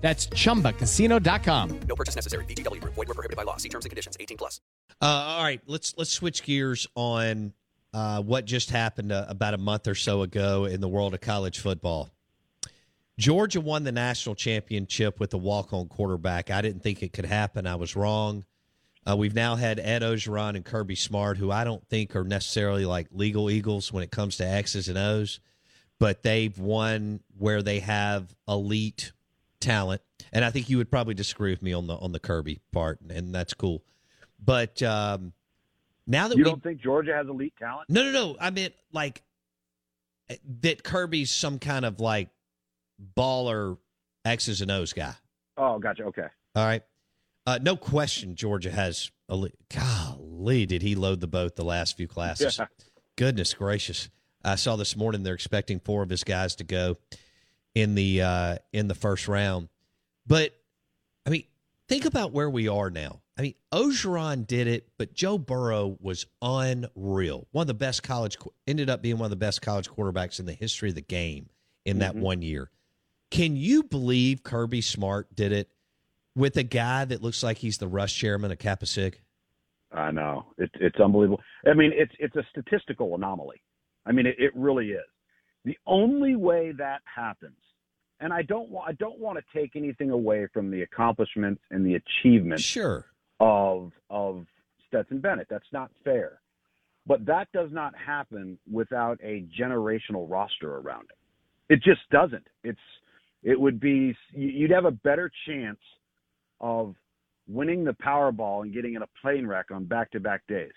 That's chumbacasino.com. No purchase necessary. VGW Group. Void were prohibited by law. See terms and conditions. 18 plus. Uh, all right, let's let's switch gears on uh, what just happened uh, about a month or so ago in the world of college football. Georgia won the national championship with a walk-on quarterback. I didn't think it could happen. I was wrong. Uh, we've now had Ed Orgeron and Kirby Smart, who I don't think are necessarily like legal eagles when it comes to X's and O's, but they've won where they have elite talent. And I think you would probably disagree with me on the on the Kirby part, and that's cool. But um, now that You we don't think Georgia has elite talent? no, no, no. I meant like that Kirby's some kind of like baller X's and O's guy. Oh, gotcha. Okay. All right. Uh, no question, Georgia has. elite. golly, did he load the boat the last few classes? Yeah. Goodness gracious! I saw this morning they're expecting four of his guys to go in the uh, in the first round. But I mean, think about where we are now. I mean, Orgeron did it, but Joe Burrow was unreal. One of the best college ended up being one of the best college quarterbacks in the history of the game in that one year. Can you believe Kirby Smart did it with a guy that looks like he's the Rush chairman of Kappa Sig? I know it's it's unbelievable. I mean, it's it's a statistical anomaly. I mean, it, it really is. The only way that happens, and I don't want I don't want to take anything away from the accomplishments and the achievements Sure. of of Stetson Bennett. That's not fair. But that does not happen without a generational roster around it. It just doesn't. It's it would be you'd have a better chance of winning the Powerball and getting in a plane wreck on back-to-back days.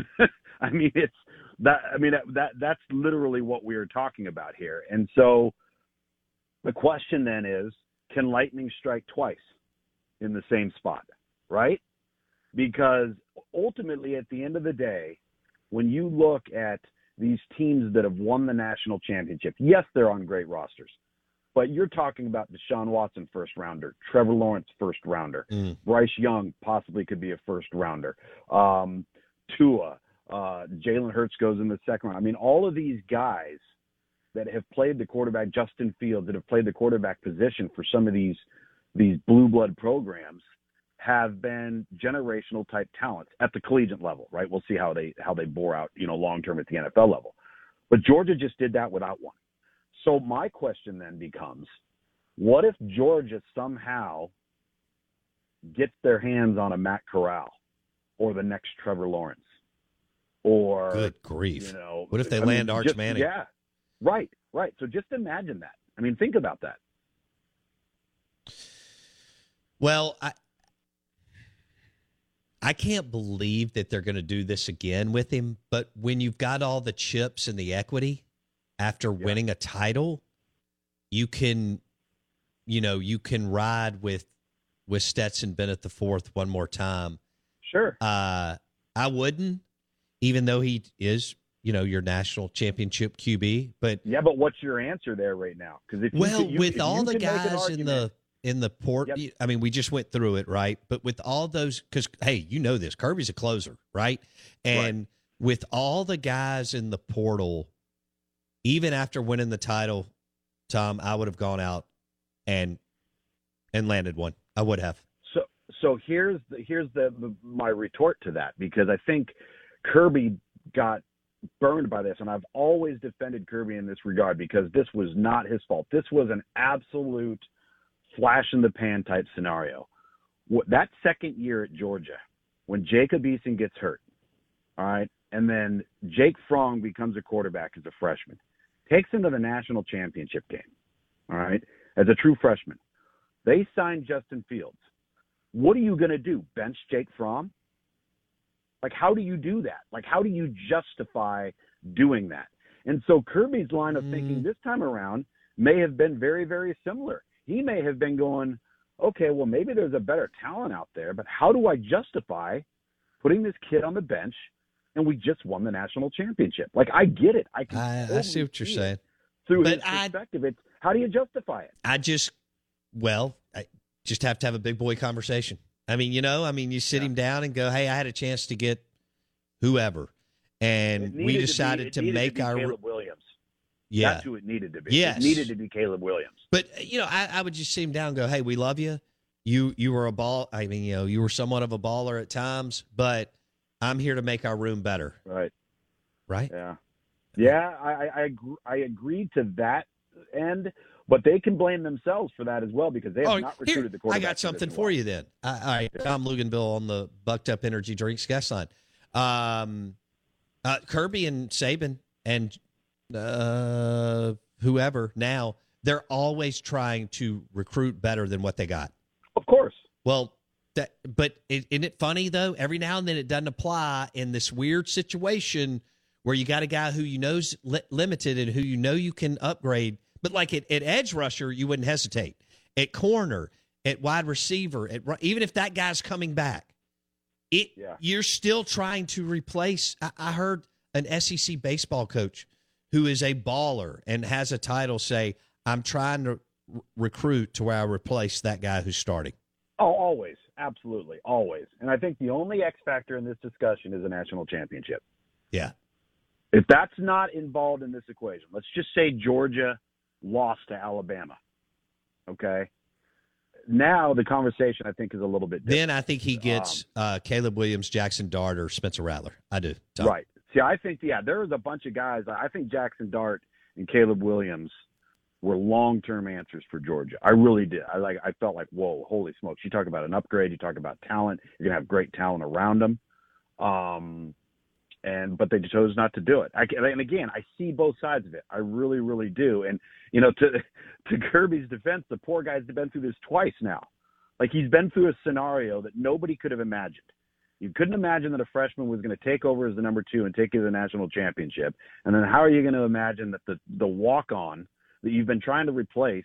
I mean, it's that. I mean, that, that that's literally what we are talking about here. And so, the question then is, can lightning strike twice in the same spot? Right? Because ultimately, at the end of the day, when you look at these teams that have won the national championship, yes, they're on great rosters, but you're talking about Deshaun Watson first rounder, Trevor Lawrence first rounder, Mm. Bryce Young possibly could be a first rounder, um, Tua, uh, Jalen Hurts goes in the second round. I mean, all of these guys that have played the quarterback, Justin Fields, that have played the quarterback position for some of these these blue blood programs have been generational type talents at the collegiate level, right? We'll see how they how they bore out, you know, long term at the NFL level. But Georgia just did that without one. So my question then becomes, what if Georgia somehow gets their hands on a Matt Corral or the next Trevor Lawrence? Or Good grief. you know, What if they I land mean, Arch just- Manning? Yeah, right, right. So just imagine that. I mean, think about that. Well, I I can't believe that they're going to do this again with him, but when you've got all the chips and the equity after winning a title, you can you know, you can ride with with Stetson Bennett the fourth one more time. Sure. Uh I wouldn't even though he is, you know, your national championship QB, but Yeah, but what's your answer there right now? Because if well, you- with all the could make an guys in the in the port, Yep. I mean, we just went through it, right? But with all those, because hey, you know this, Kirby's a closer, right? And with all the guys in the portal, even after winning the title, Tom, I would have gone out and and landed one. I would have. So so here's the, here's the my retort to that because I think Kirby got burned by this and I've always defended Kirby in this regard because this was not his fault. This was an absolute flash in the pan type scenario. That second year at Georgia when Jacob Eason gets hurt, all right, and then Jake Fromm becomes a quarterback as a freshman, takes him to the national championship game, all right, as a true freshman. They signed Justin Fields. What are you going to do? Bench Jake Fromm? Like, how do you do that? Like, how do you justify doing that? And so Kirby's line of thinking Mm. this time around may have been very, very similar. He may have been going, okay, well, maybe there's a better talent out there, but how do I justify putting this kid on the bench and we just won the national championship? Like, I get it. I can I, I see what you're see saying. Through But his I- perspective, it's how do you justify it? I just, well, I just have to have a big boy conversation. I mean, you know, I mean, you sit Yeah. him down and go, "Hey, I had a chance to get whoever," and we decided be, to, make be our Caleb Williams. yeah. That's who it needed to be. Yes. It needed to be Caleb Williams. But uh, you know, I, I would just sit him down and go, "Hey, we love you. You you were a ball. I mean, you know, you were somewhat of a baller at times, but I'm here to make our room better, Right. right?" Yeah. Yeah, I, I, I agreed to that end, but they can blame themselves for that as well because they have Oh, not here, recruited the court. I got something for you then. All right, Tom Luginbill on the Bucked Up Energy Drinks guest line. Um, uh, Kirby and Saban and uh, whoever now they're always trying to recruit better than what they got. Of course. Well, that but is isn't it funny though? Every now and then it doesn't apply in this weird situation where you got a guy who you know's li- limited and who you know you can upgrade. But like at, at edge rusher, you wouldn't hesitate. At corner, at wide receiver, at even if that guy's coming back, it Yeah. you're still trying to replace. I, I heard an SEC baseball coach who is a baller and has a title say, "I'm trying to r- recruit to where I replace that guy who's starting." Oh, always. Absolutely. Always. And I think the only X factor in this discussion is a national championship. Yeah. If that's not involved in this equation, let's just say Georgia lost to Alabama. Okay. Now the conversation I think is a little bit different. Then I think he gets uh, Caleb Williams, Jackson Dart, or Spencer Rattler. I do. Tom. Right. See, I think yeah, there was a bunch of guys. I think Jackson Dart and Caleb Williams were long-term answers for Georgia. I really did. I like. I felt like, whoa, holy smokes! You talk about an upgrade. You talk about talent. You're gonna have great talent around them. Um, and but they chose not to do it. I, and again, I see both sides of it. I really, really do. And you know, to to Kirby's defense, the poor guy's been through this twice now. Like he's been through a scenario that nobody could have imagined. You couldn't imagine that a freshman was going to take over as the number two and take you to the national championship. And then how are you going to imagine that the the walk on that you've been trying to replace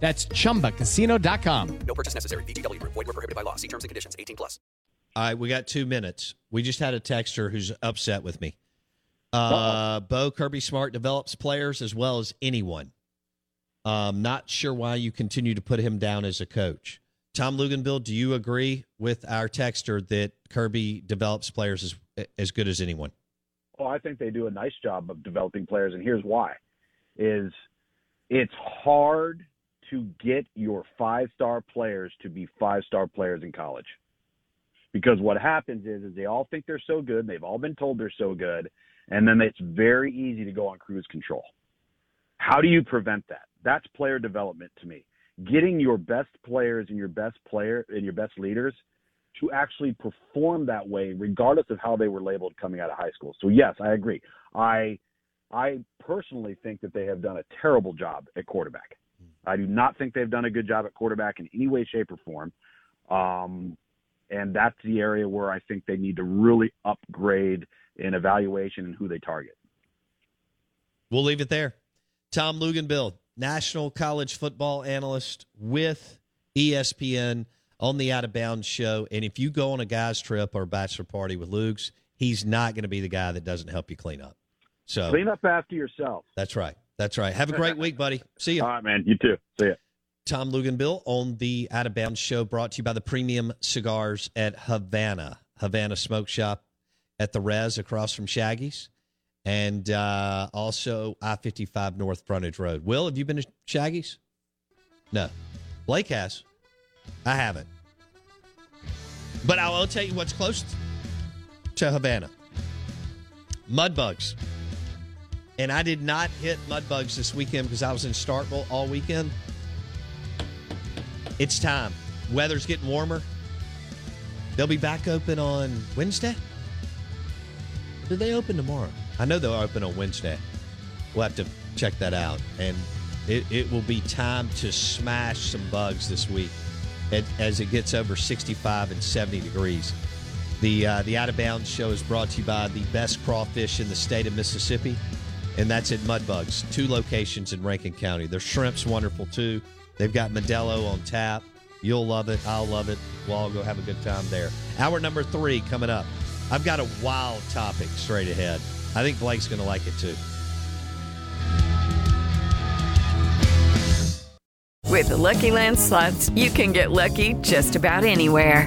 That's chumbacasino.com. No purchase necessary. VGW Group. Void were prohibited by law. See terms and conditions. 18 plus. All right, we got two minutes. We just had a texter who's upset with me. Uh, Bo Kirby Smart develops players as well as anyone. Um, not sure why you continue to put him down as a coach. Tom Luginbill, do you agree with our texter that Kirby develops players as as good as anyone? Oh, I think they do a nice job of developing players, and here's why: is it's hard to get your five-star players to be five-star players in college. Because what happens is, is they all think they're so good, they've all been told they're so good, and then it's very easy to go on cruise control. How do you prevent that? That's player development to me. Getting your best players and your best player and your best leaders to actually perform that way, regardless of how they were labeled coming out of high school. So yes, I agree. I I personally think that they have done a terrible job at quarterback. I do not think they've done a good job at quarterback in any way, shape, or form. Um, and that's the area where I think they need to really upgrade in evaluation and who they target. We'll leave it there. Tom Luginbill, national college football analyst with ESPN on the Out of Bounds show. And if you go on a guy's trip or bachelor party with Luke's, he's not going to be the guy that doesn't help you clean up. So clean up after yourself. That's right. That's right. Have a great week, buddy. See you. All right, man. You too. See ya. Tom Luginbill on the Out of Bounds show, brought to you by the Premium Cigars at Havana, Havana Smoke Shop at the Res across from Shaggy's, and uh, also I 55 North Frontage Road. Will, have you been to Shaggy's? No. Blake has. I haven't. But I will tell you what's close to Havana Mudbugs. And I did not hit Mudbugs this weekend because I was in Starkville all weekend. It's time. Weather's getting warmer. They'll be back open on Wednesday. Do they open tomorrow? I know they'll open on Wednesday. We'll have to check that out. And it, it will be time to smash some bugs this week as it gets over 65 and 70 degrees. The, uh, the Out of Bounds show is brought to you by the best crawfish in the state of Mississippi, and that's at Mudbugs, two locations in Rankin County. Their shrimp's wonderful too. They've got Modelo on tap. You'll love it. I'll love it. We'll all go have a good time there. Hour number three coming up. I've got a wild topic straight ahead. I think Blake's going to like it too. With the Lucky Land slots, you can get lucky just about anywhere.